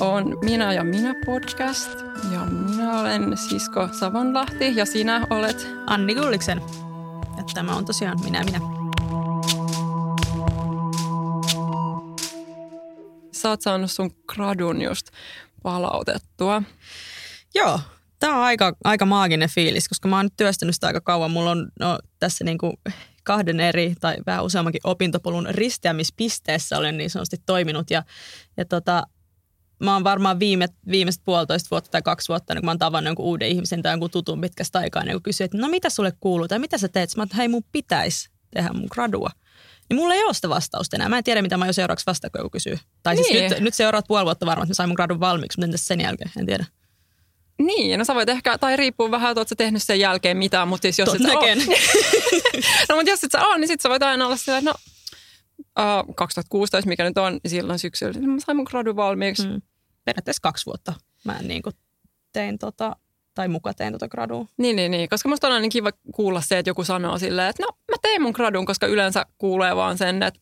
on Minä ja minä podcast ja minä olen Sisko Savonlahti ja sinä olet Anni Gulliksen. Ja tämä on tosiaan Minä minä. Sä oot saanut sun gradun just palautettua. Joo, tämä on aika, aika maaginen fiilis, koska mä oon nyt työstänyt sitä aika kauan. Mulla on no, tässä niinku kahden eri tai vähän useammankin opintopolun risteämispisteessä olen niin sanotusti toiminut. Ja, ja tota, mä oon varmaan viime, viimeiset puolitoista vuotta tai kaksi vuotta, niin kun mä oon tavannut jonkun uuden ihmisen tai jonkun tutun pitkästä aikaa, niin kysyy, että no mitä sulle kuuluu tai mitä sä teet? Mä että hei mun pitäisi tehdä mun gradua. Niin mulla ei ole sitä vastausta enää. Mä en tiedä, mitä mä jo seuraavaksi vastaan, kun joku kysyy. Tai siis Niin. nyt, nyt seuraat puoli vuotta varmaan, että mä sain mun gradun valmiiksi, mutta entäs sen jälkeen? En tiedä. Niin, no sä voit ehkä, tai riippuu vähän, että oot sä tehnyt sen jälkeen mitään, mutta siis jos et oo, Tottaken. no mutta jos et sä oo, niin sit sä voit aina olla sillä, että no uh, 2016, mikä nyt on, niin silloin syksyllä, niin mä sain mun gradun valmiiksi. Mm. Periaatteessa kaksi vuotta mä niin kuin tein tota, tai muka tein tota gradua. Niin, niin, niin, koska musta on aina niin kiva kuulla se, että joku sanoo silleen, että no mä tein mun gradun, koska yleensä kuulee vaan sen, että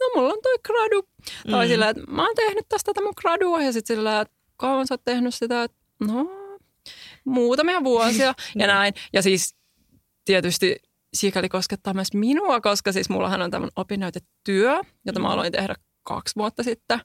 no mulla on toi gradu. Mm. Tai Mm. silleen, että mä oon tehnyt tästä tätä mun gradua ja sitten silleen, että kauan sä oot tehnyt sitä, että no muutamia vuosia ja näin. Ja siis tietysti sikäli koskettaa myös minua, koska siis mullahan on tämmöinen opinnäytetyö, jota mä Mm. aloin tehdä kaksi vuotta sitten.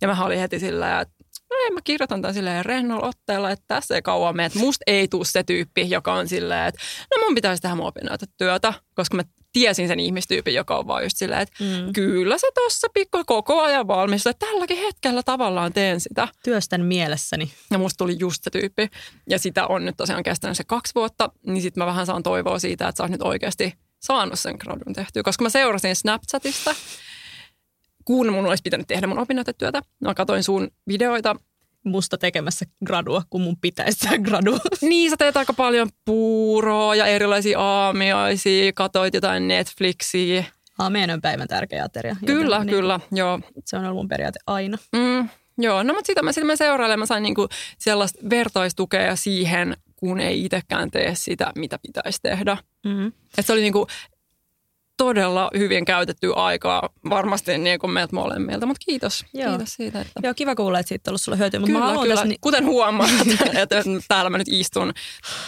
Ja mä olin heti sillä, että no ei, mä kirjoitan tämän silleen rennolla otteella, että tässä ei kauan mene, että musta ei tule se tyyppi, joka on silleen, että no mun pitäisi tehdä mun opinnäytetyötä, koska mä tiesin sen ihmistyypin, joka on vaan just silleen, että Mm. kyllä se tossa pikku koko ajan valmistuu, että tälläkin hetkellä tavallaan teen sitä. Työstän mielessäni. Ja musta tuli just se tyyppi. Ja sitä on nyt tosiaan kestänyt se kaksi vuotta, niin sitten mä vähän saan toivoa siitä, että sä oot nyt oikeasti saanut sen gradun tehtyä. Koska mä seurasin Snapchatista, kun mun olisi pitänyt tehdä mun opinnäytetyötä. Mä katsoin sun videoita. Musta tekemässä gradua, kun mun pitäisi tehdä gradua. Niin, sä teet aika paljon puuroa ja erilaisia aamiaisia, katoit jotain Netflixiä. Aameen on päivän tärkeä ateria. Kyllä, Joten, kyllä, joo. Niin, se on ollut mun periaate aina. Mm, joo, no mutta sitä mä, sitä mä seurailen. Mä sain niinku sellaista vertaistukea siihen, kun ei itsekään tee sitä, mitä pitäisi tehdä. Mm. Et se oli niinku todella hyvin käytetty aikaa varmasti niin kuin meiltä molemmilta, mutta kiitos. Joo. Kiitos siitä, että... Joo, kiva kuulla, että siitä on ollut sulla hyötyä. Mutta Kyllä, mä kyllä. tässä, niin, Kuten huomaat, että täällä mä nyt istun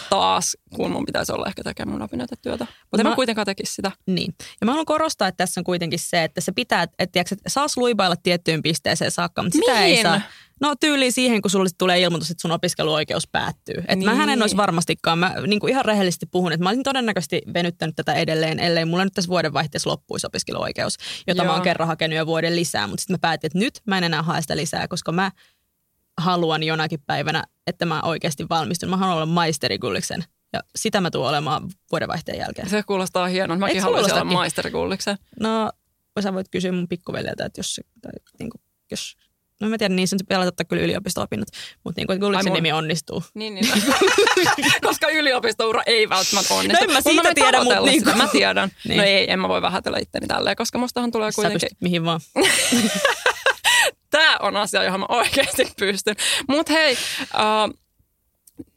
taas, kun mun pitäisi olla ehkä tekemään mun opinnäytetyötä. Mutta en Mä- mä kuitenkaan tekisi sitä. niin. Ja mä haluan korostaa, että tässä on kuitenkin se, että se pitää, että, tiiäks, että saas luipailla tiettyyn pisteeseen saakka, mutta sitä ei Mihin? saa. No tyyliin siihen, kun sulle tulee ilmoitus, että sun opiskeluoikeus päättyy. Että niin. mähän en olisi varmastikaan, mä niin kuin ihan rehellisesti puhun, että mä olisin todennäköisesti venyttänyt tätä edelleen, ellei mulla nyt tässä vuodenvaihteessa loppuisi opiskeluoikeus, jota Joo. mä oon kerran hakenut jo vuoden lisää. Mutta sitten mä päätin, että nyt mä en enää hae sitä lisää, koska mä haluan jonakin päivänä, että mä oikeasti valmistun. Mä haluan olla maisteri Gulliksen. Ja sitä mä tuun olemaan vuodenvaihteen jälkeen. Se kuulostaa hienolta. Mäkin haluaisin olla kuulostakin? maisterikuulliksen. No, sä voit kysyä mun pikkuveljeltä, että jos, tai, niin kuin, jos No mä tiedän, niin sen pitää ottaa kyllä yliopisto-opinnot, mutta niin kuin, että Gulliksen Ai mun- nimi onnistuu. Niin, niin. Koska yliopistoura ei välttämättä onnistu. No en mä Mut siitä voin tiedä, mut tavoitella niinku- sitä. Mä tiedän. Niin. No ei, en mä voi vähätellä itteni tälleen, koska mustahan tulee Sä kuitenkin... pystyt mihin vaan. Tämä on asia, johon mä oikeasti pystyn. Mutta hei, uh,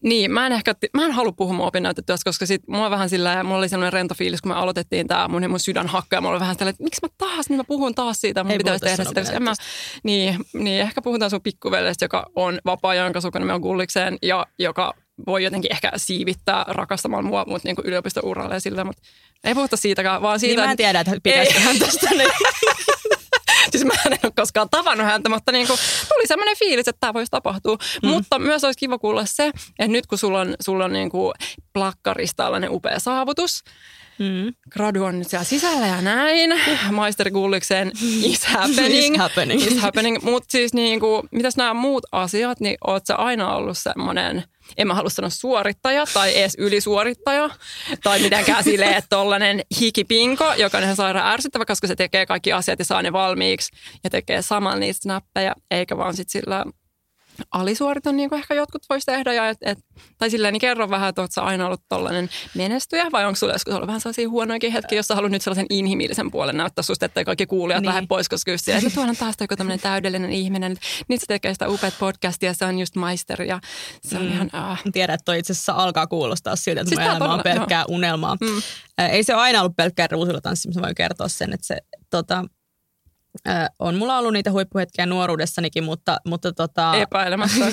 niin, mä en ehkä, mä en halua puhua mun opinnäytetyöstä, koska sit mulla on vähän sillä, ja mulla oli sellainen rento fiilis, kun me aloitettiin tämä mun, mun sydän hakkaa, ja mulla oli vähän sellainen, että miksi mä taas, niin mä puhun taas siitä, mun Ei pitäisi tehdä sitä. koska en Mä, niin, niin, ehkä puhutaan sun pikkuveljestä, joka on vapaa-ajan, jonka sukunimi on Gullikseen, ja joka voi jotenkin ehkä siivittää rakastamaan mua mut niin yliopisto-uralle ja sillä, mutta ei puhuta siitäkään, vaan siitä, Niin mä en tiedä, että hän tästä nyt. siis mä en ole koskaan tavannut häntä, mutta niin kuin, tuli semmoinen fiilis, että tämä voisi tapahtua. Mm. Mutta myös olisi kiva kuulla se, että nyt kun sulla on, sulla on niin kuin plakkarissa tällainen upea saavutus, Mm. gradu on nyt siellä sisällä ja näin, maisteri Gulliksen is happening. Is happening. Is happening. Mutta siis niin kuin, mitäs nämä muut asiat, niin oot sä aina ollut semmoinen, en mä halua sanoa suorittaja tai edes ylisuorittaja tai mitenkään silleen, että tollainen hikipinko, joka on ihan sairaan ärsyttävä, koska se tekee kaikki asiat ja saa ne valmiiksi ja tekee saman niistä snappeja, eikä vaan sit sillä alisuoriton, niin kuin ehkä jotkut voisi tehdä. Ja et, et, tai silleen, niin kerro vähän, että sä aina ollut tollainen menestyjä, vai onko sulla joskus ollut vähän sellaisia huonoakin hetkiä, jossa haluat nyt sellaisen inhimillisen puolen näyttää susta, että kaikki kuulijat Niin. lähde pois, koska just että tuolla on taas joku tämmöinen täydellinen ihminen. Nyt se tekee sitä upeat podcastia, se on just maisteri ja se on Mm. ihan... Äh. Tiedän, että toi itse asiassa alkaa kuulostaa siltä, että Siis mun elämä on pelkkää unelmaa. Mm. Ei se ole aina ollut pelkkää ruusulla tanssi, mä voin kertoa sen, että se tota, Ö, on mulla ollut niitä huippuhetkiä nuoruudessanikin, mutta, mutta, tota, Epäilemättä.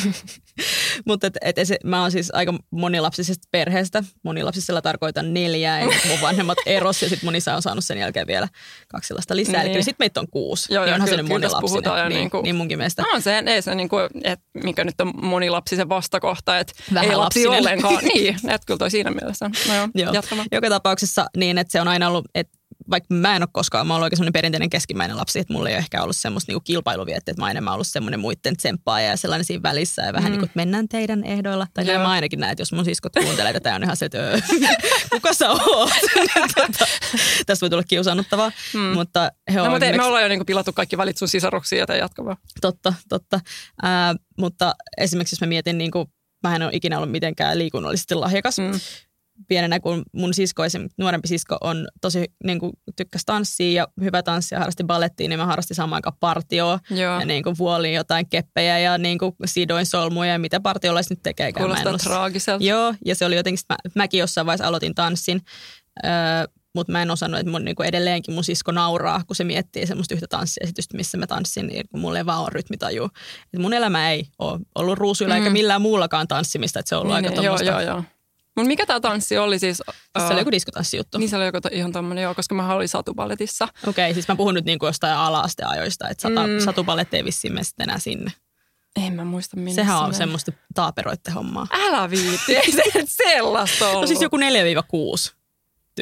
mutta et, et, et, mä oon siis aika monilapsisesta perheestä. Monilapsisella tarkoitan neljää, eli mun vanhemmat eros ja sitten mun isä on saanut sen jälkeen vielä kaksi lasta lisää. Niin. Eli sitten meitä on kuusi. Joo, niin onhan kyllä- se nyt monilapsinen. jo niin, niinku- niin munkin mielestä. No on se, ei se niin kuin, että mikä nyt on monilapsisen vastakohta, että ei lapsi ollenkaan. niin, että kyllä toi siinä mielessä. No joo, Joo. Joka tapauksessa niin, että se on aina ollut, että vaikka mä en ole koskaan, mä oon oikein semmoinen perinteinen keskimmäinen lapsi, että mulla ei ole ehkä ollut semmoista niinku kilpailuviettä, että mä enemmän ollut semmoinen muitten tsemppaaja ja sellainen siinä välissä ja vähän mm. niin kuin, että mennään teidän ehdoilla. Tai Joo. mä ainakin näen, että jos mun siskot kuuntelee tätä, on ihan se, että öö, kuka sä oot? tota, tästä voi tulla kiusaannuttavaa, mm. mutta he on No, ei, me onneksi- ollaan jo niin kuin pilattu kaikki välit sun sisaruksiin, joten jatkamaan. Totta, totta. Ää, mutta esimerkiksi jos mä mietin, niin kuin, mä en ole ikinä ollut mitenkään liikunnallisesti lahjakas. Mm. Pienenä, kun mun sisko, esim. nuorempi sisko on tosi niin kuin, tykkäsi tanssia ja hyvä tanssia, harrasti balettiin, niin mä harrastin samaan aikaan partioa. Joo. Ja niin kuin vuoliin jotain keppejä ja niin kuin sidoin solmuja ja mitä partiolaiset nyt en Kuulostaa traagiselta. Joo, ja se oli jotenkin, mä, mäkin jossain vaiheessa aloitin tanssin, öö, mutta mä en osannut, että mun niinku edelleenkin mun sisko nauraa, kun se miettii semmoista yhtä tanssiesitystä, missä mä tanssin, niin kun mulla ei vaan ole rytmitaju. Et mun elämä ei ole ollut ruusuilla mm. eikä millään muullakaan tanssimista, että se on ollut Niin, aika niin, Mutta mikä tämä tanssi oli siis? Se oli joku diskotanssijuttu. Niin se oli joku to, ihan tommonen, joo, koska mä olin satuballetissa. Okei, okay, siis mä puhun nyt niinku jostain ala-asteajoista, että sata, Mm. satupalet ei vissiin mene sitten enää sinne. En mä muista minne Sehän se on semmoista taaperoitte hommaa. Älä viitti, ei se sellaista ollut. No siis joku 4-6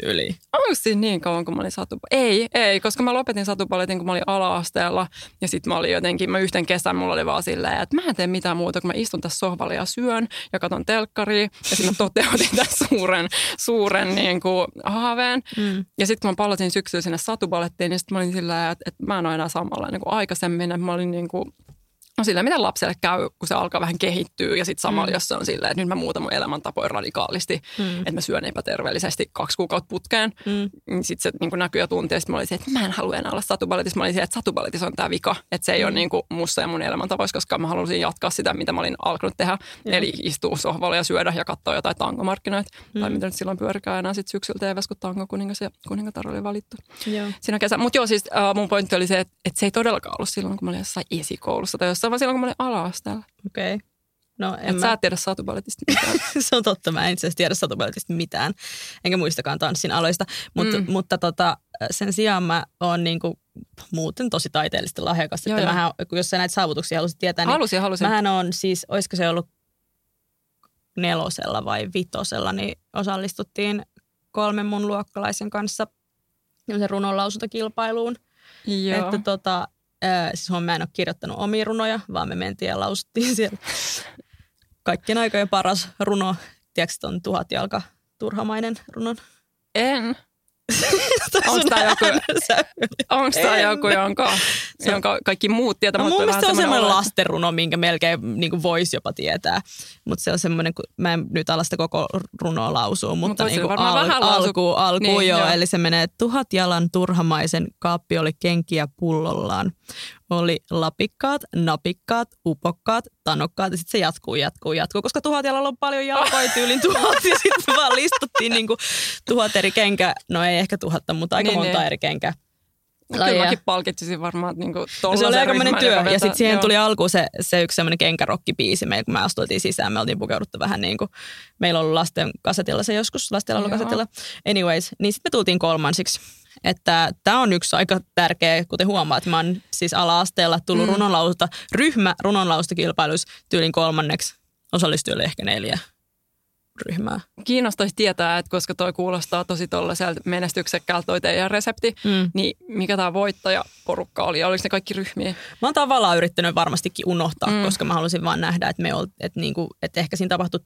tyyliin. Onko siinä niin kauan, kun mä olin satu... Ei, ei, koska mä lopetin satupaletin, kun mä olin ala-asteella. Ja sitten mä olin jotenkin, mä yhten kesän mulla oli vaan silleen, että mä en tee mitään muuta, kun mä istun tässä sohvalla ja syön ja katon telkkaria. Ja sitten mä toteutin tämän suuren, suuren niin kuin, haaveen. Mm. Ja sitten kun mä palasin syksyllä sinne satupalettiin, niin sitten mä olin silleen, että, että mä en ole enää samalla niin kuin aikaisemmin. Että mä olin niin kuin, No sillä miten lapselle käy, kun se alkaa vähän kehittyä ja sitten samalla, mm. jos se on silleen, että nyt mä muutan mun elämäntapoja radikaalisti, mm. että mä syön epäterveellisesti kaksi kuukautta putkeen, Mm. niin sitten se niin näkyy ja tuntee. Sitten mä olin se, että mä en halua enää olla satubaletissa. Mä olin se, että satubaletissa on tämä vika, että se ei mm. ole niin kuin mussa ja mun elämäntavoissa, koska mä halusin jatkaa sitä, mitä mä olin alkanut tehdä. Joo. Eli istua sohvalla ja syödä ja katsoa jotain tangomarkkinoita. Mm. Tai Mm. mitä nyt silloin pyörikää enää sitten syksyllä TVS, kun tango kuningas ja kuningatar oli valittu Joo. siinä kesä. Mutta joo, siis äh, mun pointti oli se, että, että se ei todellakaan ollut silloin, kun mä olin jossain esikoulussa tai jossain, vaan silloin, kun mä olin ala-asteella. Okei. Okay. No en Että mä... sä et tiedä satubaletista mitään. se on totta, mä en itse asiassa tiedä satubaletista mitään, enkä muistakaan tanssin aloista, Mut, Mm. mutta tota, sen sijaan mä oon niinku muuten tosi taiteellisesti lahjakas. Joo, että joo. mähän, kun jos sä näitä saavutuksia halusit tietää, niin halusin, halusin. mähän on siis, olisiko se ollut nelosella vai vitosella, niin osallistuttiin kolmen mun luokkalaisen kanssa runonlausuntakilpailuun. Joo. Että tota, ää, siis mä en ole kirjoittanut omia runoja, vaan me mentiin ja lausuttiin siellä kaikkien aikojen paras runo. Tiedätkö ton tuhat jalka turhamainen runon? En. Onko tämä joku, onks tää joku jonka, jonka kaikki muut tietävät? No, mun mielestä se on vähän semmoinen lastenruno, minkä melkein niin voisi jopa tietää. Mutta se on semmoinen, kun mä en nyt ala sitä koko runoa lausua, mutta voisi niin varmaan vähän lausu- alkuun, alkuun Niin, niin, joo. joo. Eli se menee tuhat jalan turhamaisen kaappi oli kenkiä pullollaan. Oli lapikkaat, napikkaat, upokkaat, tanokkaat ja sitten se jatkuu, jatkuu, jatkuu. Koska tuhat jalalla on paljon jalkoja tyylin tuhat ja sitten vaan listuttiin niinku tuhat eri kenkä, no ei ehkä tuhatta, mutta aika Niin, monta niin. eri kenkää. Kyllä lajia. mäkin palkitsisin varmaan että niinku No se oli aikamoinen ryhmän, työ. Ja sitten siihen joo. tuli alkuun se, se yksi semmoinen kenkärokkibiisi. Meillä, kun me astuitiin sisään, me oltiin pukeuduttu vähän niin kuin, meillä on ollut lasten kasetilla se joskus, lasten Joo. kasetilla. Anyways, niin sitten me tultiin kolmansiksi. Että tämä on yksi aika tärkeä, kuten huomaat, mä oon siis ala-asteella tullut Mm. runonlausta, ryhmä runonlaustakilpailuissa tyylin kolmanneksi. Osallistujille ehkä neljä ryhmää. Kiinnostaisi tietää, että koska toi kuulostaa tosi tollaiselta menestyksekkäältä toi teidän resepti, Mm. niin mikä tämä voittajaporukka oli? Ja oliko ne kaikki ryhmiä? Mä oon tavallaan yrittänyt varmastikin unohtaa, mm. koska mä halusin vaan nähdä, että, me ol, että, niinku, että ehkä siinä tapahtui,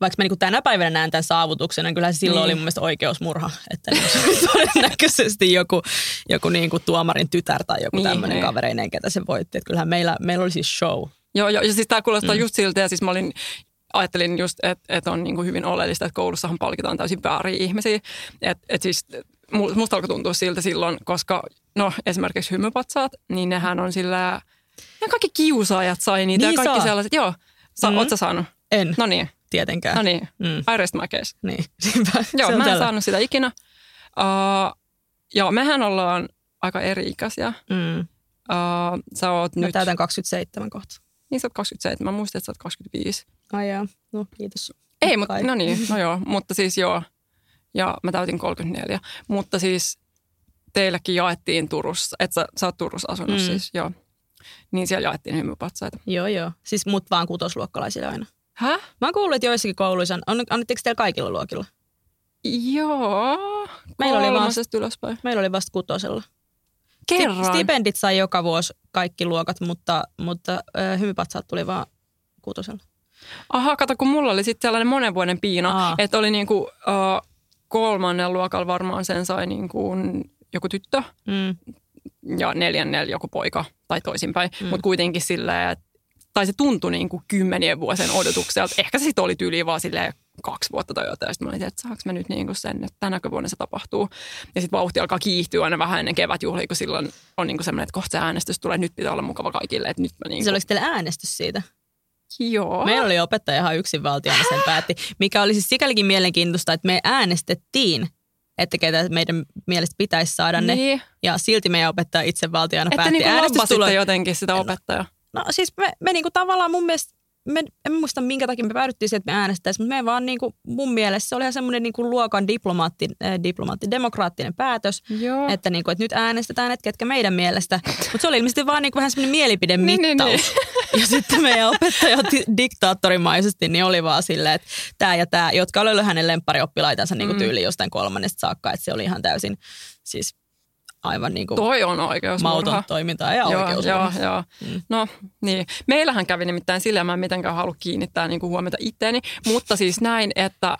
vaikka mä niinku tänä päivänä näen tämän saavutuksen, niin kyllä se silloin Niin. oli mun mielestä oikeusmurha. Että niinku todennäköisesti joku, joku niinku tuomarin tytär tai joku Niin, tämmöinen niin. kavereinen, ketä se voitti. Että kyllähän meillä, meillä oli siis show. Joo, joo. Ja siis tämä kuulostaa mm. Just siltä, ja siis mä olin, ajattelin just, että, että on niin kuin hyvin oleellista, että koulussahan palkitaan täysin vääriä ihmisiä. Että et siis mu- musta alkoi tuntua siltä silloin, koska no esimerkiksi hymypatsaat, niin nehän on sillä, ne kaikki kiusaajat sai niitä Niin ja kaikki saa. sellaiset, joo. Sa. Mm. Oot sä saanut? En No niin, tietenkään. no niin. Mm, I rest my case. niin. Siinpä, Joo, mä en tällä. saanut sitä ikinä. Uh, joo, mehän ollaan aika eri-ikäisiä. Mm. Uh, sä oot Mä nyt, täytän 27 kohta. niin sä oot 27, mä muistin, että sä oot 25. Ai jaa, no kiitos. Ei, mutta no niin, no joo, mutta siis joo. Ja mä täytin 34. Mutta siis teillekin jaettiin Turussa, että sä, sä oot Turussa asunut mm. siis, joo. Niin siellä jaettiin hymypatsaita. Joo, joo. Siis mut vaan kutosluokkalaisille aina. Häh? Mä oon kuullut, että joissakin kouluissa, on, annetteko teillä kaikilla luokilla? Joo. Meillä oli ylöspäin. Meillä oli vasta kutosella. Kerran. Stipendit sai joka vuosi kaikki luokat, mutta, mutta äh, hymypatsaat tuli vaan kutosella. Aha, kato, kun mulla oli sitten sellainen monen vuoden piina, että oli niinku, uh, kolmannen luokalla varmaan sen sai niinku joku tyttö Mm. ja neljännellä joku poika tai toisinpäin, mm. mutta kuitenkin silleen, että tai se tuntui niin kuin kymmenien vuosien odotukselta. Ehkä se sitten oli tyyli vaan silleen kaksi vuotta tai jotain. Sitten mä olin, että saanko mä nyt niin kuin sen, että tänä vuonna se tapahtuu. Ja sitten vauhti alkaa kiihtyä aina vähän ennen kevätjuhlia, kun silloin on niin kuin semmoinen, että kohta se äänestys tulee, nyt pitää olla mukava kaikille. Että nyt mä niin Se kuin, oliko teillä äänestys siitä? joo. Meillä oli opettaja ihan yksinvaltiaana sen päätti, mikä oli siis sikälikin mielenkiintoista, että me äänestettiin, että ketä meidän mielestä pitäisi saada ne. Niin. Ja silti meidän opettaja itsevaltiaana Että päätti niin äänestystulo- jotenkin sitä opettajaa. No siis me, me niinku tavallaan mun mielestä, me, en muista minkä takia me päädyttiin siihen, että me äänestäisiin, mutta me vaan niinku, mun mielestä se oli ihan semmoinen niinku luokan diplomaatti, äh, diplomaatti, demokraattinen päätös, Joo. että, niinku, että nyt äänestetään, että ketkä meidän mielestä. Mutta se oli ilmeisesti vaan niinku vähän semmoinen Niin, mielipidemittaus. niin, Ja sitten meidän opettaja di- diktaattorimaisesti niin oli vaan silleen, että tämä ja tämä, jotka oli ollut hänen lempparioppilaitensa niinku Mm. tyyli jostain kolmannesta saakka, että se oli ihan täysin siis aivan niinku Toi on oikeus. mauton toimintaa ja Joo, oikeus. joo, joo. Mm. No niin. Meillähän kävi nimittäin sillä, mä en mitenkään halua kiinnittää niin kuin huomiota itteeni, mutta siis näin, että äh,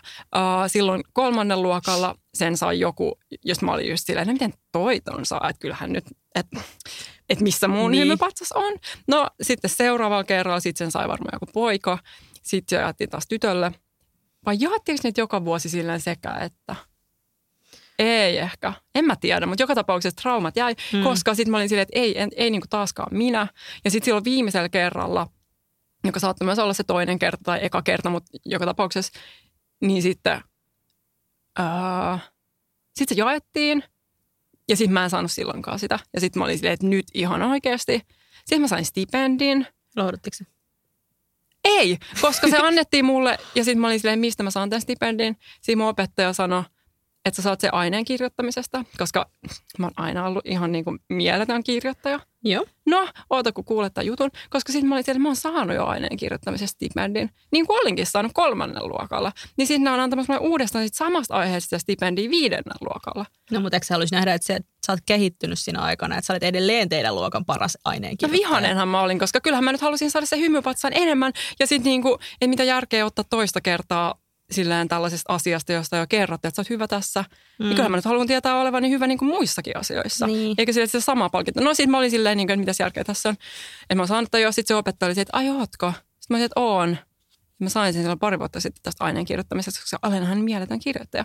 silloin kolmannen luokalla sen sai joku, jos mä olin just silleen, no miten toi ton saa, että kyllähän nyt, että et missä mun Niin. niin. hymypatsas on. No sitten seuraavalla kerralla sit sen sai varmaan joku poika, sitten se jaettiin taas tytölle. Vai jaettiinko nyt joka vuosi silleen sekä, että... Ei ehkä. En mä tiedä, mutta joka tapauksessa traumat jäi, Mm. koska sitten mä olin silleen, että ei, en, ei niinku taaskaan minä. Ja sitten silloin viimeisellä kerralla, joka saattoi myös olla se toinen kerta tai eka kerta, mutta joka tapauksessa, niin sitten ää, sit se jaettiin. Ja sitten mä en saanut silloinkaan sitä. Ja sitten mä olin silleen, että nyt ihan oikeasti. Sitten mä sain stipendin. Lohduttiko se? Ei, koska se annettiin mulle ja sitten mä olin silleen, mistä mä saan tämän stipendin. Siinä mun opettaja sanoi, että sä saat sen aineen kirjoittamisesta, koska mä oon aina ollut ihan niin kuin mieletön kirjoittaja. Joo. No, oota kun kuulet tämän jutun, koska sitten mä olin siellä, että mä oon saanut jo aineen kirjoittamisesta stipendin, niin kuin olinkin saanut kolmannen luokalla. Niin sitten ne on antamassa mulle uudestaan sit samasta aiheesta stipendiä viidennen luokalla. No mutta eikö sä haluaisi nähdä, että sä, sä oot kehittynyt siinä aikana, että sä olet edelleen teidän luokan paras No aineenkirjoittaja? vihanenhan mä olin, koska kyllähän mä nyt halusin saada se hymypatsan enemmän. Ja sitten niinku, että mitä järkeä ottaa toista kertaa silleen tällaisesta asiasta, josta jo kerrottiin, että sä oot hyvä tässä. Mm. Niin kyllähän mä nyt haluan tietää olevani hyvä niin kuin muissakin asioissa. Niin. Eikä sille, että se sama palkinto. No sitten mä olin silleen, niin kuin, että mitäs järkeä tässä on. En mä saanut jo. Sitten se opettaja oli, että ai ootko? Sitten mä olin, että oon. Mä sain sen silloin pari vuotta sitten tästä aineen kirjoittamisesta, koska Alenahan mieletön kirjoittaja.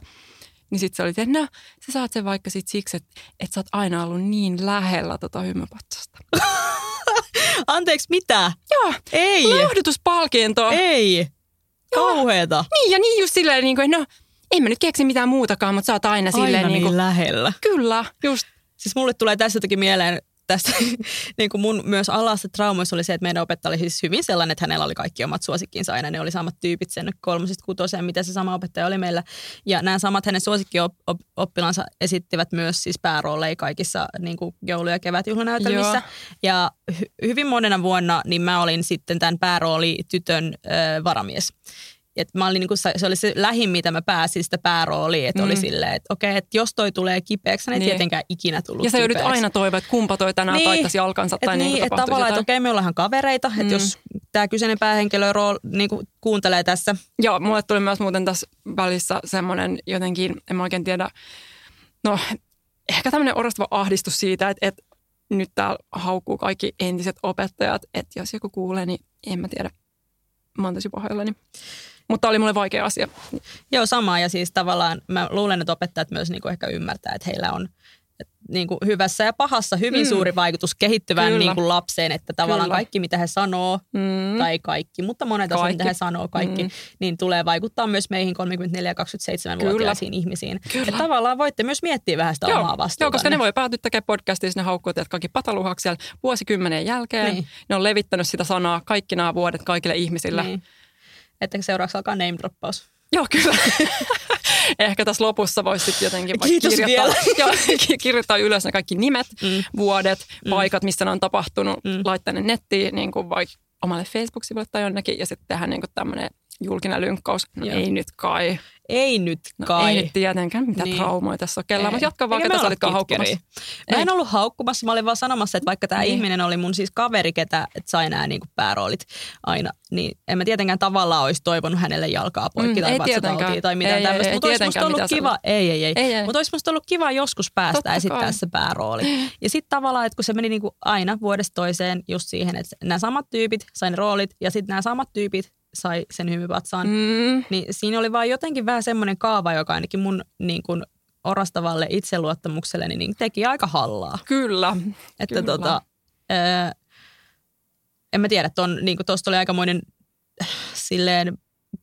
Niin sitten se oli, että no, sä saat sen vaikka sit siksi, että, että sä oot aina ollut niin lähellä tota hymypatsasta. Anteeksi, mitä? Joo, Ei. lohdutuspalkinto. Ei. Kauheeta. Niin ja niin just silleen, niin kuin, no en mä nyt keksi mitään muutakaan, mutta sä oot aina silleen Aina niin niin kuin, lähellä. kyllä, just. Siis mulle tulee tässä jotenkin mieleen tästä niin kuin mun myös alasta traumoissa oli se, että meidän opettaja oli siis hyvin sellainen, että hänellä oli kaikki omat suosikkinsa aina. Ne oli samat tyypit sen kolmosesta kutoseen, mitä se sama opettaja oli meillä. Ja nämä samat hänen suosikkioppilansa esittivät myös siis päärooleja kaikissa niin kuin joulu- ja kevätjuhlanäytelmissä. Joo. Ja hy- hyvin monena vuonna niin mä olin sitten tämän päärooli tytön ö, varamies. Et mä olin niinku, se oli se lähin, mitä mä pääsin sitä päärooliin, että mm. oli silleen, että okei, että jos toi tulee kipeäksi, hän ei Niin. tietenkään ikinä tullut Ja sä joudut aina toivoa, että kumpa toi tänään niin. taittaisi jalkansa Et tai niin, niin, että tavallaan, että okei, me ollaan kavereita, että Mm. jos tämä kyseinen päähenkilö rool, niin kuin kuuntelee tässä. Joo, mulle tuli myös muuten tässä välissä semmoinen jotenkin, en mä oikein tiedä, no ehkä tämmöinen orastava ahdistus siitä, että, että nyt täällä haukkuu kaikki entiset opettajat, että jos joku kuulee, niin en mä tiedä. Mä oon tosi pahoillani. Mutta oli mulle vaikea asia. Joo, sama ja siis tavallaan mä luulen, että opettajat myös niin kuin ehkä ymmärtää, että heillä on, niin kuin hyvässä ja pahassa hyvin Mm. suuri vaikutus kehittyvään Kyllä. niin kuin lapseen, että tavallaan Kyllä. kaikki mitä he sanoo, Mm. tai kaikki, mutta monet asiat mitä he sanoo kaikki, Mm. niin tulee vaikuttaa myös meihin 34- ja 27-vuotiaisiin ihmisiin. Kyllä. Että tavallaan voitte myös miettiä vähän sitä Joo, omaa vastuuta. joo, koska ne voi päätyä tekemään podcastia sinne haukkuut, että kaikki pataluhaksi siellä vuosikymmenen jälkeen. Niin. Ne on levittänyt sitä sanaa kaikki nämä vuodet kaikille ihmisille. Niin. Että seuraavaksi alkaa name droppaus. Joo, kyllä. Ehkä tässä lopussa voisi sitten jotenkin vaikka kirjoittaa, ki- kirjoittaa ylös ne kaikki nimet, Mm. vuodet, Mm. paikat, missä ne on tapahtunut, Mm. laittaa ne nettiin niin kuin vaikka omalle Facebook-sivulle tai jonnekin ja sitten tehdä niin kuin tämmöinen julkinen lynkkaus. No Joo. ei nyt kai. Ei nyt No kai. ei nyt tietenkään, mitä Niin. niin. traumoja tässä on kellään, mutta jatka vaan, ketä sä olitkaan haukkumassa. Mä en ollut haukkumassa, mä olin vaan sanomassa, että vaikka tämä Niin. ihminen oli mun siis kaveri, ketä et sai nämä niinku pääroolit aina, niin en mä tietenkään tavallaan olisi toivonut hänelle jalkaa poikki Mm, tai vatsatautia tai mitään Ei, tämmöistä. Mutta olisi musta ollut kiva, ei, ei, ei, Ei, ei. mutta olisi musta ollut kiva joskus päästä Totta esittää kai. se päärooli. Ja sitten tavallaan, että kun se meni niinku aina vuodesta toiseen just siihen, että nämä samat tyypit sai ne roolit ja sitten nämä samat tyypit sai sen hymypatsaan. Mm, Niin siinä oli vaan jotenkin vähän semmoinen kaava, joka ainakin mun niin kuin orastavalle itseluottamukselle niin teki aika hallaa. kyllä. Että Kyllä. tota, ää, en mä tiedä, tuosta niin oli aikamoinen silleen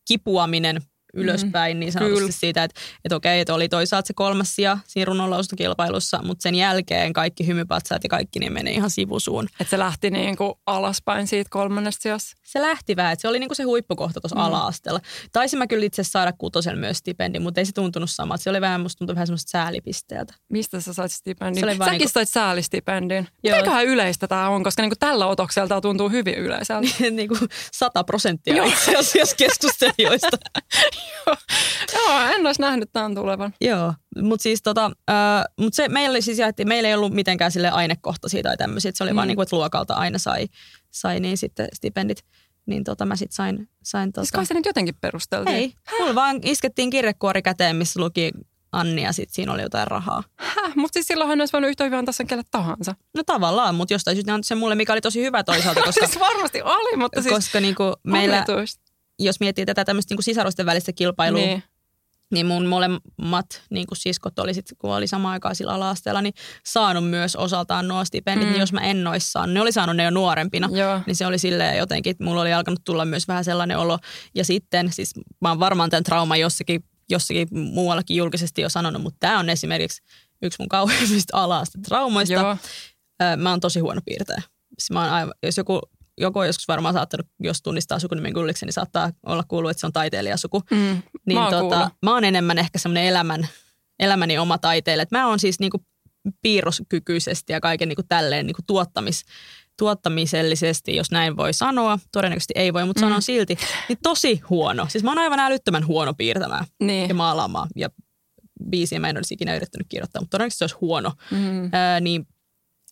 kipuaminen ylöspäin niin sanotusti Kyllä. siitä, että, että okei, että oli toisaalta se kolmas sija siinä runonlaustokilpailussa, mutta sen jälkeen kaikki hymypatsaat ja kaikki niin meni ihan sivusuun. Että se lähti niin kuin alaspäin siitä kolmannesta sijasta. Se lähti vähän, että se oli niinku se huippukohta tuossa mm. Ala-asteella. Taisin mä kyllä itse saada kutosen myös stipendin, mutta ei se tuntunut samalta. Se oli vähän, musta tuntui vähän semmoista säälipisteeltä. Mistä sä sait stipendin? Säkin niinku- sait säälistipendin. Mitenköhän yleistä tämä on, koska niinku tällä otoksella tämä tuntuu hyvin yleiseltä. niinku 100 prosenttia Joo. itse asiassa keskustelijoista. Joo, en olisi nähnyt tämän tulevan. Joo, mutta siis tota, äh, mut se meillä siis jaettiin, meillä ei ollut mitenkään sille ainekohtaisia tai tämmöisiä, se oli mm. vaan niinku, että luokalta aina sai, sai niin sitten stipendit. Niin tota mä sitten sain, sain Siis tota, kai se nyt jotenkin perusteltiin. ei, mulla vaan iskettiin kirjekuori käteen, missä luki Anni ja sitten siinä oli jotain rahaa. Häh? Mutta siis silloinhan olisi voinut yhtä hyvin antaa sen kelle tahansa. No tavallaan, mutta jostain syystä ne antoi sen mulle, mikä oli tosi hyvä toisaalta, koska, siis varmasti oli, mutta siis koska niinku meillä. Jos miettii tätä tämmöistä niinku sisarusten välistä kilpailua, niin. Niin. niin mun molemmat niinku siskot oli sit, kun oli samaan aikaan sillä ala-asteella, niin saanut myös osaltaan nuo stipendit, mm. Mm. niin jos mä en saanut, ne oli saanut ne jo nuorempina, Joo. niin se oli silleen jotenkin, että mulla oli alkanut tulla myös vähän sellainen olo. Ja sitten, siis mä oon varmaan tämän trauman jossakin, jossakin muuallakin julkisesti jo sanonut, mutta tämä on esimerkiksi yksi mun kauheimmista ala traumoista. Joo. Mä oon tosi huono piirtäjä. Siis mä oon aivan, jos joku, joku on joskus varmaan saattanut, jos tunnistaa sukunimen Gulliksen, niin saattaa olla kuullut, että se on taiteilijasuku. Mm. Niin Mä oon tota, kuullut. mä oon enemmän ehkä semmoinen elämän, elämäni oma taiteilija. Et mä oon siis niinku piirroskykyisesti ja kaiken niinku tälleen niinku tuottamis, tuottamisellisesti, jos näin voi sanoa. Todennäköisesti ei voi, mutta Mm. sanon silti. Niin tosi huono. Siis mä oon aivan älyttömän huono piirtämään ja Niin. maalaamaan. Ja biisiä mä en olisi ikinä yrittänyt kirjoittaa, mutta todennäköisesti se olisi huono. Mm. Ää, niin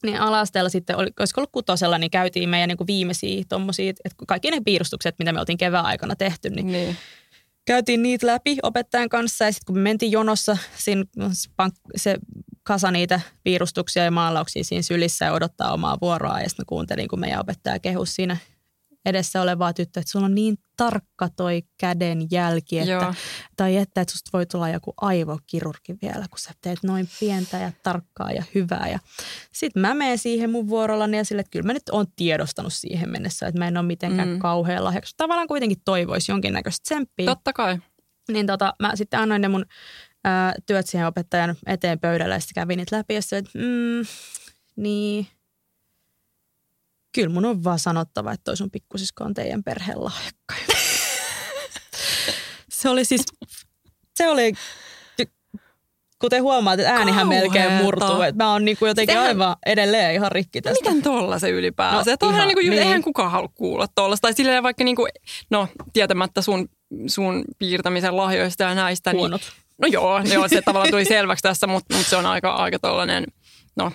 niin ala-asteella sitten, oli, olisiko ollut kutosella, niin käytiin meidän niin viimeisiä tommosia, että kaikki ne piirustukset, mitä me oltiin kevään aikana tehty, niin Niin. käytiin niitä läpi opettajan kanssa ja sitten kun me mentiin jonossa, siinä se kasa niitä piirustuksia ja maalauksia siinä sylissä ja odottaa omaa vuoroa ja sitten mä kuuntelin, kun meidän opettaja kehus siinä edessä olevaa tyttöä, että sulla on niin tarkka toi käden jälki, että, Joo. tai että, että susta voi tulla joku aivokirurgi vielä, kun sä teet noin pientä ja tarkkaa ja hyvää. Ja sitten mä menen siihen mun vuorollani ja sille, että kyllä mä nyt oon tiedostanut siihen mennessä, että mä en ole mitenkään mm. Mm. kauhean lahjaksi. Tavallaan kuitenkin toivoisi jonkinnäköistä tsemppiä. Totta kai. Niin tota, mä sitten annoin ne mun ää, työt siihen opettajan eteen pöydällä ja sitten kävin niitä läpi ja sitten, että mm, niin, kyllä mun on vaan sanottava, että toi sun pikkusisko on teidän perheen lahjakka. se oli siis, se oli, kuten huomaat, että äänihän melkein Kauheeta. murtuu. Että mä oon niinku jotenkin Sehän- aivan edelleen ihan rikki No tästä. miten tolla se ylipäänsä? No, Tuohan ihan, niinku, niin. Eihän kukaan halua kuulla tollasta. Tai silleen vaikka niinku, no tietämättä sun, sun piirtämisen lahjoista ja näistä. Huonot. Niin, no joo, joo, se tavallaan tuli selväksi tässä, mutta, mutta se on aika, aika tollainen, no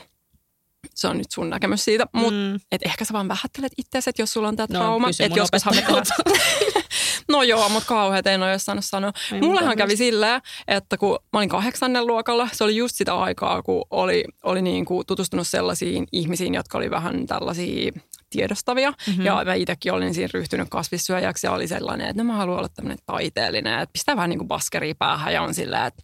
se on nyt sun näkemys siitä. Mutta Mm. et ehkä sä vaan vähättelet itseäsi, että jos sulla on tämä No, trauma. että opettajalta. No joo, mutta kauheat en ole jos saanut sanoa. Ei Mullehan kävi silleen, että kun mä olin kahdeksannen luokalla, se oli just sitä aikaa, kun oli, oli niin kuin tutustunut sellaisiin ihmisiin, jotka oli vähän tällaisia tiedostavia. Mm-hmm. Ja mä itsekin olin siinä ryhtynyt kasvissyöjäksi ja oli sellainen, että no mä haluan olla tämmöinen taiteellinen. Että pistää vähän niin kuin baskeria päähän ja on silleen, että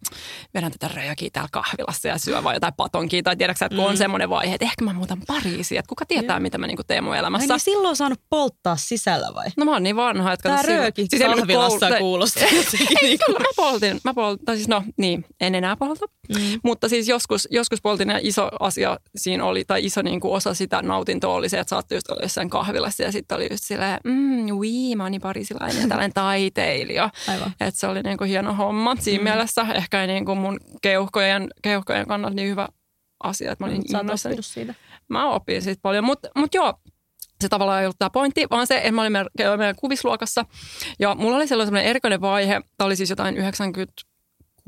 vedän tätä röökiä täällä kahvilassa ja syö vaan jotain patonkia. Tai tiedätkö että kun mm. on semmoinen vaihe, että ehkä mä muutan Pariisiin. Että kuka tietää, Joo. mitä mä niin kuin teen mun elämässä. Ai niin silloin on saanut polttaa sisällä vai? No mä oon niin vanha, että Tämä rööki siis kahvilassa koul- kuulostaa. Ei, kyllä mä poltin. Mä poltin, siis no niin, en enää polta. Mm. Mutta siis joskus, joskus poltin ja iso asia siinä oli, tai iso niin kuin osa sitä nautintoa oli se, että saattoi just olla jossain kahvilassa ja sitten oli just silleen, mm, wii, mä oon niin parisilainen, tällainen taiteilija. Että se oli niin kuin hieno homma. Siinä mm. mielessä ehkä niin kuin mun keuhkojen, keuhkojen kannalta niin hyvä asia, että mä olin mm, innoissani. siitä. Mä opin siitä paljon, mutta mut joo, se tavallaan ei ollut tämä pointti, vaan se, että mä olin meidän, meidän kuvisluokassa ja mulla oli sellainen erikoinen vaihe, tämä oli siis jotain 90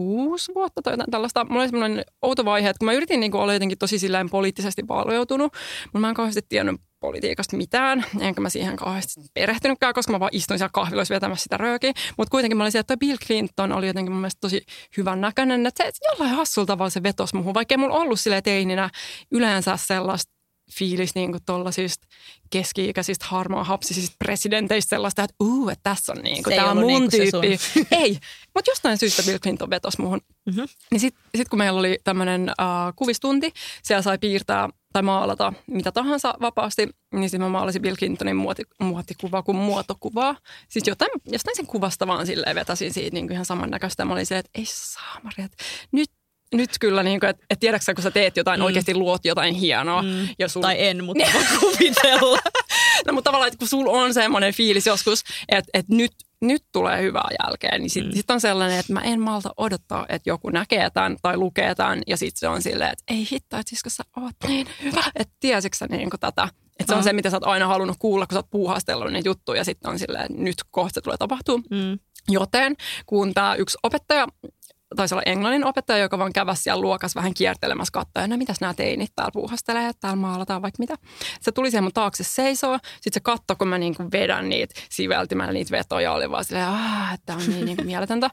kuusi vuotta tai jotain tällaista. Mulla oli semmoinen outo vaihe, että kun mä yritin niin kuin olla jotenkin tosi silleen poliittisesti valveutunut, mutta mä en kauheasti tiennyt politiikasta mitään, enkä mä siihen kauheasti perehtynytkään, koska mä vaan istuin siellä kahviloissa vetämässä sitä röökiä. Mutta kuitenkin mä olin siellä, että Bill Clinton oli jotenkin mun mielestä tosi hyvän näköinen, että se jollain hassulla tavalla se vetosi muuhun, vaikka ei mulla ollut sille teininä yleensä sellaista fiilis niin kuin tollasista keski-ikäisistä harmaa hapsisista presidenteistä sellaista, että uu, että tässä on niin kuin, tämä on mun niin tyyppi. Ei, mutta jostain syystä Bill Clinton vetosi muuhun. Mm-hmm. Niin sitten sit kun meillä oli tämmöinen uh, kuvistunti, siellä sai piirtää tai maalata mitä tahansa vapaasti, niin sitten mä maalasin Bill Clintonin muoti, muotikuvaa kuin muotokuvaa. Siis jotain, jostain sen kuvasta vaan silleen vetäsin siitä niin kuin ihan samannäköistä. Mä olin silleen, että ei saamari, että nyt nyt kyllä, niin kuin, että, että tiedätkö kun sä teet jotain, mm. oikeasti luot jotain hienoa. Mm. Ja sul... Tai en, mutta voi kuvitella. no mutta tavallaan, että kun sulla on semmoinen fiilis joskus, että, että nyt, nyt tulee hyvää jälkeen, niin sitten mm. sit on sellainen, että mä en malta odottaa, että joku näkee tämän tai lukee tämän. Ja sitten se on silleen, että ei hitto, että siis kun sä oot niin hyvä, että tiesitkö sä niin kuin tätä. Että se on se, mitä sä oot aina halunnut kuulla, kun sä oot puuhastellut niitä juttuja ja sitten on silleen, että nyt kohta se tulee tapahtua. Mm. Joten kun tämä yksi opettaja taisi olla englannin opettaja, joka vaan käväsi siellä luokassa vähän kiertelemässä katsoa, no mitäs nämä teinit täällä puuhastelee, että täällä maalataan vaikka mitä. Se tuli siihen mun taakse seisoo, sitten se katsoi, kun mä niin kuin vedän niitä siveltimällä niitä vetoja, oli vaan silleen, että on niin, niin kuin mieletöntä.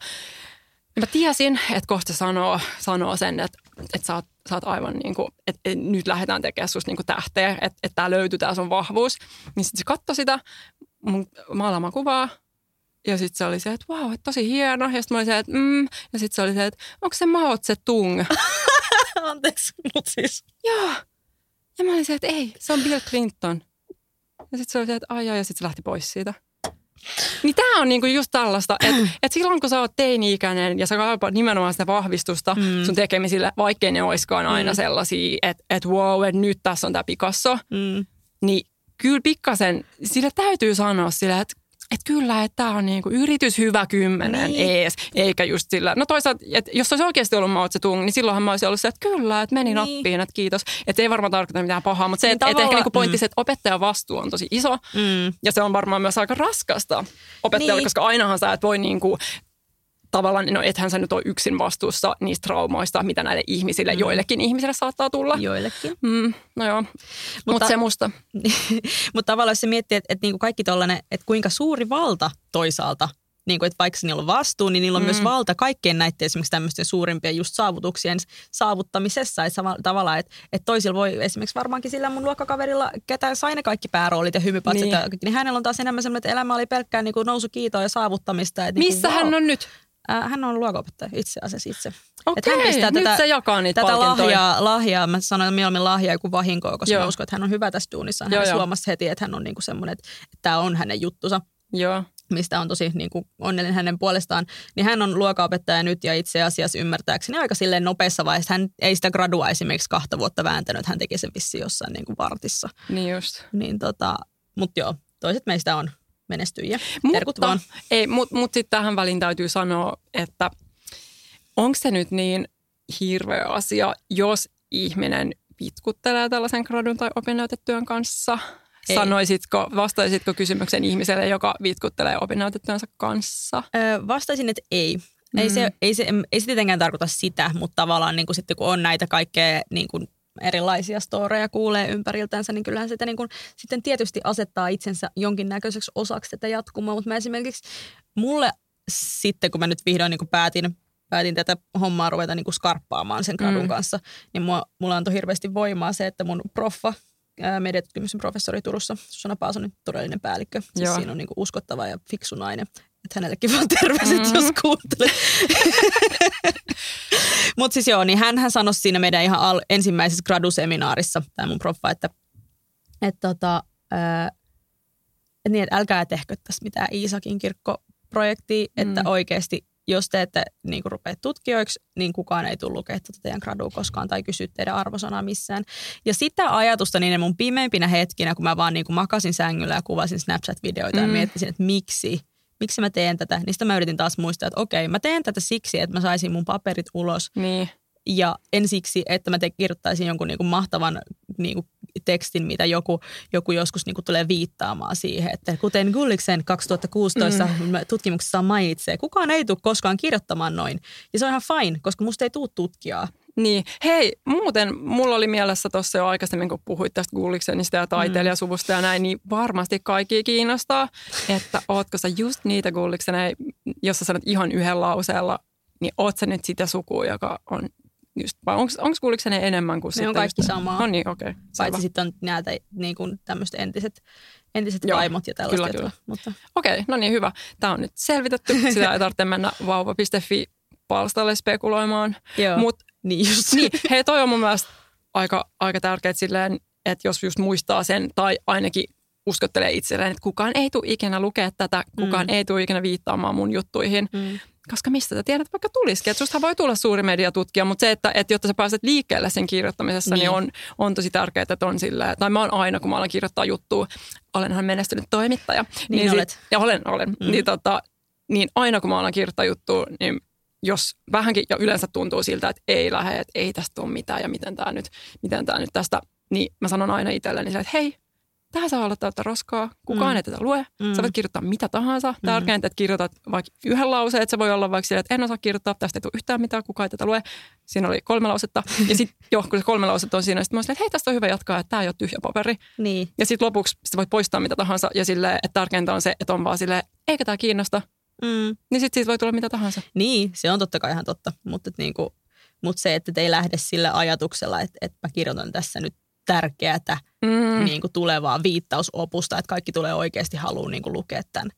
Ja mä tiesin, että kohta sanoo, sanoo sen, että, että sä oot, sä oot aivan niin kuin, että, että nyt lähdetään tekemään susta niin kuin tähteä, että, että tää löytyy tää sun vahvuus. Niin sitten se katsoi sitä mun maalaamaa kuvaa, ja sitten se oli se, että vau, että tosi hieno. Ja sitten mä olin se, että mm. Ja sitten se oli se, että onko se Mao se tung? Anteeksi, mutta siis. Joo. Ja mä olin se, että ei, se on Bill Clinton. Ja sitten se oli se, että ai, ja sitten se lähti pois siitä. Niin tämä on niinku just tällaista, että et silloin kun sä oot teini-ikäinen ja sä kaipaat nimenomaan sitä vahvistusta mm. sun tekemisille, vaikkei ne oiskaan aina mm. sellaisia, että et wow, että nyt tässä on tämä Picasso, mm. niin kyllä pikkasen, sille täytyy sanoa sille, että että kyllä, että tämä on niinku yritys hyvä kymmenen niin. ees, eikä just sillä. No toisaalta, että jos olisi oikeasti ollut Mao Zedong, niin silloinhan mä olisin ollut se, että kyllä, että meni niin. nappiin, että kiitos. Että ei varmaan tarkoita mitään pahaa, mutta se, niin että et ehkä niinku pointti mm. se, että opettajan vastuu on tosi iso. Mm. Ja se on varmaan myös aika raskasta opettajalle, niin. koska ainahan sä et voi niinku tavallaan, no ethän sä nyt ole yksin vastuussa niistä traumoista, mitä näille ihmisille, mm. joillekin ihmisille saattaa tulla. Joillekin. Mm, no joo, mutta Mut se musta. mutta tavallaan jos se miettii, että, että niinku kaikki tollainen, että kuinka suuri valta toisaalta niin kuin, että vaikka niillä on vastuu, niin niillä on mm. myös valta kaikkien näiden esimerkiksi tämmöisten suurimpien just saavutuksien saavuttamisessa. Että tavallaan, että, että toisilla voi esimerkiksi varmaankin sillä mun luokkakaverilla, ketä sai ne kaikki pääroolit ja hymypatsit, niin. niin hänellä on taas enemmän semmoinen, että elämä oli pelkkää niin kuin nousu kiitoa ja saavuttamista. Että Missä niin kuin, hän wow. on nyt? Äh, hän on luokaopettaja itse asiassa itse. Okei, hän pistää nyt tätä, se jakaa niitä tätä lahjaa, lahjaa, mä sanoin mieluummin lahjaa kuin vahinkoa, koska joo. mä uskon, että hän on hyvä tässä duunissa. Hän joo, huomasi heti, että hän on niinku semmoinen, että, että tämä on hänen juttusa. Joo mistä on tosi niin kuin onnellinen hänen puolestaan, niin hän on luokaopettaja nyt ja itse asiassa ymmärtääkseni aika silleen nopeassa vaiheessa. Hän ei sitä gradua esimerkiksi kahta vuotta vääntänyt, hän teki sen vissiin jossain niin kuin vartissa. Niin just. Niin tota, mutta joo, toiset meistä on menestyjiä. Terkut mutta. Ei, mutta mut sitten tähän väliin täytyy sanoa, että onko se nyt niin hirveä asia, jos ihminen vitkuttelee tällaisen gradun tai opinnäytetyön kanssa? Ei. Sanoisitko, vastaisitko kysymyksen ihmiselle, joka vitkuttelee opinnäytetyönsä kanssa? Öö, vastaisin, että ei. Ei, mm. se, ei, se, ei se tietenkään tarkoita sitä, mutta tavallaan niin kuin sitten kun on näitä kaikkea niin kuin erilaisia storeja kuulee ympäriltänsä, niin kyllähän sitä niin kuin, sitten tietysti asettaa itsensä jonkinnäköiseksi osaksi tätä jatkumoa. Mutta mä esimerkiksi mulle sitten, kun mä nyt vihdoin niin kuin päätin, päätin tätä hommaa ruveta niin kuin skarppaamaan sen gradun mm. kanssa, niin mua, mulla antoi hirveästi voimaa se, että mun proffa mediatutkimuksen professori Turussa, Susanna Paasonen, todellinen päällikkö. Siis Joo. siinä on niin kuin uskottava ja fiksu nainen. Että hänellekin vaan terveiset, mm-hmm. jos kuuntelet. Mutta siis joo, niin hän sanoi siinä meidän ihan al- ensimmäisessä graduseminaarissa, tämä mun proffa, että, että tota, ää, niin, että älkää tehkö tässä mitään Iisakin kirkkoprojektia, että Mm. oikeasti jos te ette niin rupea tutkijoiksi, niin kukaan ei tule lukea tätä teidän gradua koskaan tai kysyä teidän arvosanaa missään. Ja sitä ajatusta niin mun pimeimpinä hetkinä, kun mä vaan niin kuin makasin sängyllä ja kuvasin Snapchat-videoita mm. ja Mm. miettisin, että miksi, miksi mä teen tätä, niin sitä mä yritin taas muistaa, että okei, mä teen tätä siksi, että mä saisin mun paperit ulos Niin. ja en siksi, että mä te kirjoittaisin jonkun niin kuin mahtavan niin kuin tekstin, mitä joku, joku joskus niin kuin tulee viittaamaan siihen. Että kuten Gulliksen 2016 mm. tutkimuksessaan mainitsee, kukaan ei tule koskaan kirjoittamaan noin. Ja se on ihan fine, koska musta ei tule tutkijaa. Niin, hei, muuten mulla oli mielessä tuossa jo aikaisemmin, kun puhuit tästä Gulliksenista ja taiteilijasuvusta ja näin, niin varmasti kaikki kiinnostaa, että ootko sä just niitä Gullikseneja, jos sä sanot ihan yhden lauseella, niin oot sä nyt sitä sukua, joka on just, vai onko Gulliksene enemmän kuin Ne sitten on kaikki just- samaa. No niin, okei. Okay, Paitsi sitten on näitä niin kuin tämmöiset entiset, entiset Joo, vaimot ja tällaiset. kyllä, jotka- Mutta, Okei, no niin hyvä. Tämä on nyt selvitetty. Sitä ei tarvitse mennä vauva.fi palstalle spekuloimaan. joo, Mut niin just. Niin, hei toi on mun mielestä aika, aika tärkeää silleen, että jos just muistaa sen tai ainakin uskottelee itselleen, että kukaan ei tule ikinä lukea tätä, kukaan Mm. ei tule ikinä viittaamaan mun juttuihin. Mm. Koska mistä sä tiedät, vaikka tulisikin. Että sustahan voi tulla suuri mediatutkija, mutta se, että, että jotta sä pääset liikkeelle sen kirjoittamisessa, niin, Niin. niin on, on tosi tärkeää, että on silleen, tai mä oon aina, kun mä alan kirjoittaa juttua, olenhan menestynyt toimittaja. Niin olet. ja olen, olen. Mm. Niin, tota, niin aina kun mä alan kirjoittaa juttua, niin jos vähänkin, ja yleensä tuntuu siltä, että ei lähde, että ei tästä ole mitään ja miten tämä nyt, miten tää nyt tästä, niin mä sanon aina itselleni se, että hei, tähän saa olla täyttä roskaa, kukaan Mm. mm. ei tätä lue, Mm. mm. sä voit kirjoittaa mitä tahansa, tärkeintä, että kirjoitat vaikka yhden lauseen, että se voi olla vaikka sillä, että en osaa kirjoittaa, tästä ei tule yhtään mitään, kukaan ei tätä lue, siinä oli kolme lausetta, ja sitten jo, kun se kolme lausetta on siinä, sitten mä olin että hei, tästä on hyvä jatkaa, että tämä ei ole tyhjä paperi, Niin. ja sitten lopuksi sit voit poistaa mitä tahansa, ja silleen, että tärkeintä on se, että on vaan silleen, eikä tämä kiinnosta, Mm. niin sitten siitä voi tulla mitä tahansa. Niin, se on totta kai ihan totta, mutta, et niinku, mutta se, että te ei lähde sillä ajatuksella, että, että mä kirjoitan tässä nyt tärkeätä Mm. niin kuin tulevaa viittausopusta, että kaikki tulee oikeasti haluaa niin kuin lukea tämän.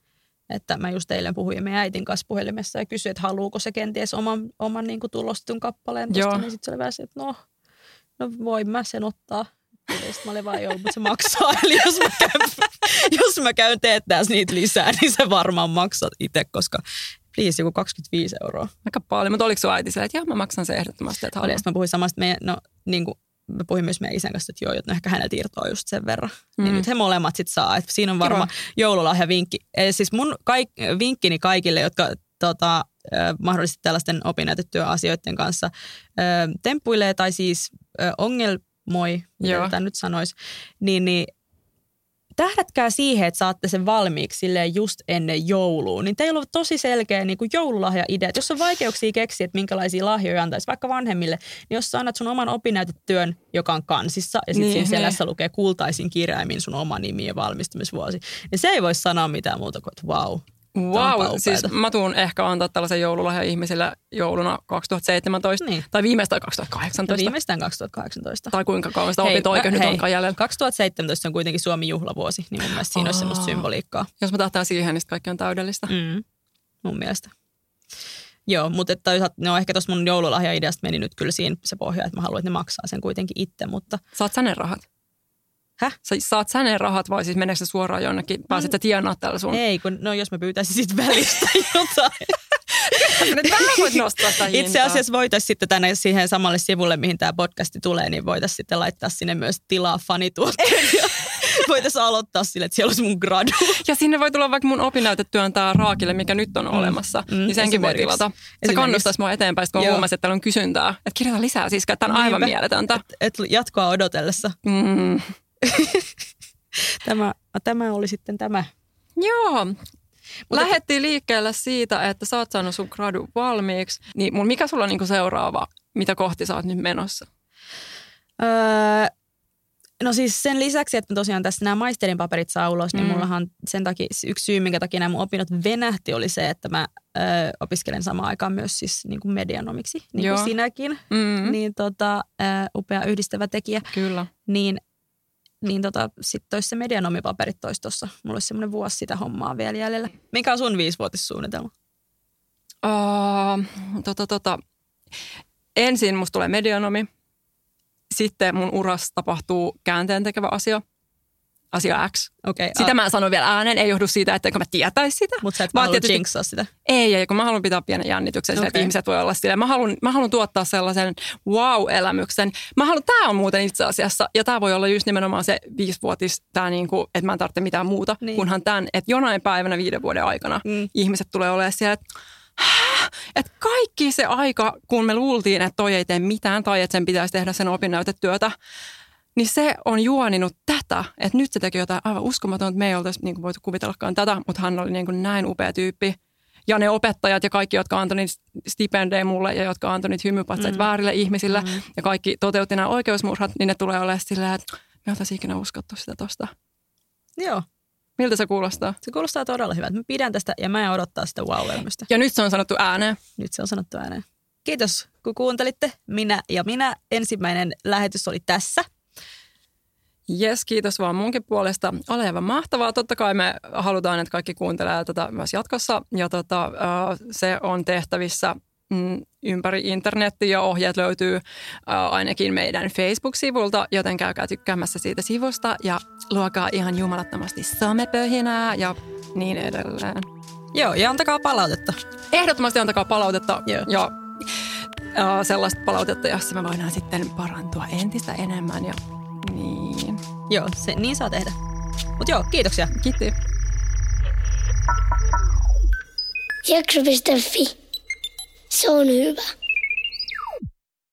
Että mä just eilen puhuin meidän äitin kanssa puhelimessa ja kysyin, että haluuko se kenties oman, oman niin kuin tulostetun kappaleen tosta, Joo. niin sitten se oli vähän se, että no, no voin mä sen ottaa. Ja sitten mä olin vaan, joo, mutta se maksaa. Eli jos mä käyn, jos mä käyn teettää niitä lisää, niin se varmaan maksat itse, koska please joku 25 euroa. Aika paljon, mutta oliko sun äiti silleen, että joo, mä maksan se ehdottomasti, että Oli, haluan. mä puhuin samasta, meidän, no niin kuin, mä puhuin myös meidän isän kanssa, että joo, että ehkä häneltä irtoaa just sen verran. Mm. Niin Mm. nyt he molemmat sit saa. Et siinä on varmaan joululahja vinkki. Eli siis mun kaik, vinkkini kaikille, jotka tota, mahdollisesti tällaisten opinnäytetyöasioiden kanssa ö, temppuilee tai siis ö, ongelmoi, mitä tätä nyt sanoisi, niin, niin tähdätkää siihen, että saatte sen valmiiksi silleen just ennen joulua. Niin teillä on tosi selkeä niin kuin joululahja-idea. Että jos on vaikeuksia keksiä, että minkälaisia lahjoja antaisi vaikka vanhemmille, niin jos sä annat sun oman opinnäytetyön, joka on kansissa, ja sitten Niin, siinä selässä lukee kultaisin kirjaimin sun oma nimi ja valmistumisvuosi, niin se ei voi sanoa mitään muuta kuin, että vau. Wow, Onpa siis mä tuun ehkä antaa tällaisen joululahjan ihmisille jouluna 2017 Niin. tai viimeistään No 2018 viimeistään 2018. tai kuinka kauan sitä opintoja mä- nyt onkaan jäljellä. 2017 on kuitenkin Suomen juhlavuosi, niin mun mielestä siinä olisi semmoista Aa. symboliikkaa. Jos mä tähtään siihen, niin kaikki on täydellistä. Mm, mun mielestä. Joo, mutta että no ehkä tuossa mun joululahja-ideasta meni nyt kyllä siinä se pohja, että mä haluan, että ne maksaa sen kuitenkin itse, mutta Saat sä ne rahat? Häh? Sä, saat sä ne rahat vai siis meneekö se suoraan jonnekin? Pääset sä tienaa tällä sun? ei, kun no jos mä pyytäisin siitä välistä jotain. Nyt vähän voit nostaa sitä hintaa. Itse asiassa voitaisiin sitten tänne siihen samalle sivulle, mihin tämä podcasti tulee, niin voitaisiin sitten laittaa sinne myös tilaa fanituotteet. ja voitaisiin aloittaa sille, että siellä olisi mun gradu. Ja sinne voi tulla vaikka mun opinnäytetyön tää raakille, mikä nyt on olemassa. Mm, niin senkin voi tilata. Se kannustaisi mua eteenpäin, sit kun huomasin, että täällä on kysyntää. Että kirjoita lisää, siis että tämä on aivan Niinpä. mieletöntä. Et, et jatkoa odotellessa. Mm. Tämä, tämä oli sitten tämä. Joo. Lähettiin liikkeelle siitä, että sä oot saanut sun gradu valmiiksi. Niin mun, mikä sulla on niinku seuraava, mitä kohti sä oot nyt menossa? Öö, no siis sen lisäksi, että tosiaan tässä nämä maisterin paperit saa ulos, niin Mm. mullahan sen takia, yksi syy, minkä takia nämä mun opinnot venähti, oli se, että mä öö, opiskelen samaan aikaan myös siis niin kuin medianomiksi, niin Joo. kuin sinäkin. Mm. Niin tota, öö, upea yhdistävä tekijä. Kyllä. Niin niin tota, sitten olisi se medianomipaperit tois tuossa. Mulla olisi semmoinen vuosi sitä hommaa vielä jäljellä. Mikä on sun viisivuotissuunnitelma? Uh, tota, tota. Ensin musta tulee medianomi. Sitten mun uras tapahtuu käänteen tekevä asia. Asia X. Okay, Sitä mä sanon vielä ääneen, ei johdu siitä, että mä tietäisin sitä. Mutta sä et Vaan tietysti- jinxaa sitä. Ei, ei, kun mä haluan pitää pienen jännityksen, okay. että ihmiset voi olla silleen. Mä haluan, mä haluan tuottaa sellaisen wow-elämyksen. Mä haluan, tää on muuten itse asiassa, ja tää voi olla just nimenomaan se viisivuotis, tää niinku, että mä en tarvitse mitään muuta, Niin. kunhan tämän, että jonain päivänä viiden vuoden aikana Mm. ihmiset tulee olemaan siellä, että "Häh? että kaikki se aika, kun me luultiin, että toi ei tee mitään tai että sen pitäisi tehdä sen opinnäytetyötä, niin se on juoninut tätä, että nyt se teki jotain aivan uskomatonta, että me ei oltaisi niin voitu kuvitellakaan tätä, mutta hän oli niin kuin näin upea tyyppi. Ja ne opettajat ja kaikki, jotka antoi niitä stipendejä mulle ja jotka antoi niitä hymypatseita mm. väärille ihmisille mm. ja kaikki toteutti nämä oikeusmurhat, niin ne tulee olemaan silleen, että me oltaisiin ikinä uskottu sitä tosta. Joo, Miltä se kuulostaa? se kuulostaa todella hyvältä. Mä pidän tästä ja mä en odottaa sitä wow-elämystä. Ja nyt se on sanottu ääneen. Nyt se on sanottu ääneen. Kiitos, kun kuuntelitte. Minä ja minä. Ensimmäinen lähetys oli tässä. Jes, kiitos vaan munkin puolesta. Ole aivan mahtavaa. Totta kai me halutaan, että kaikki kuuntelee tätä myös jatkossa. Ja tota, äh, se on tehtävissä mm, ympäri internettiä ja ohjeet löytyy äh, ainakin meidän Facebook-sivulta, joten käykää tykkäämässä siitä sivusta ja luokaa ihan jumalattomasti somepöhinää ja niin edelleen. Joo, ja antakaa palautetta. Ehdottomasti antakaa palautetta Joo. ja äh, sellaista palautetta, jossa me voidaan sitten parantua entistä enemmän ja niin. Joo, se, niin saa tehdä. Mutta joo, kiitoksia. Kiitos. Jakso.fi. Se on hyvä.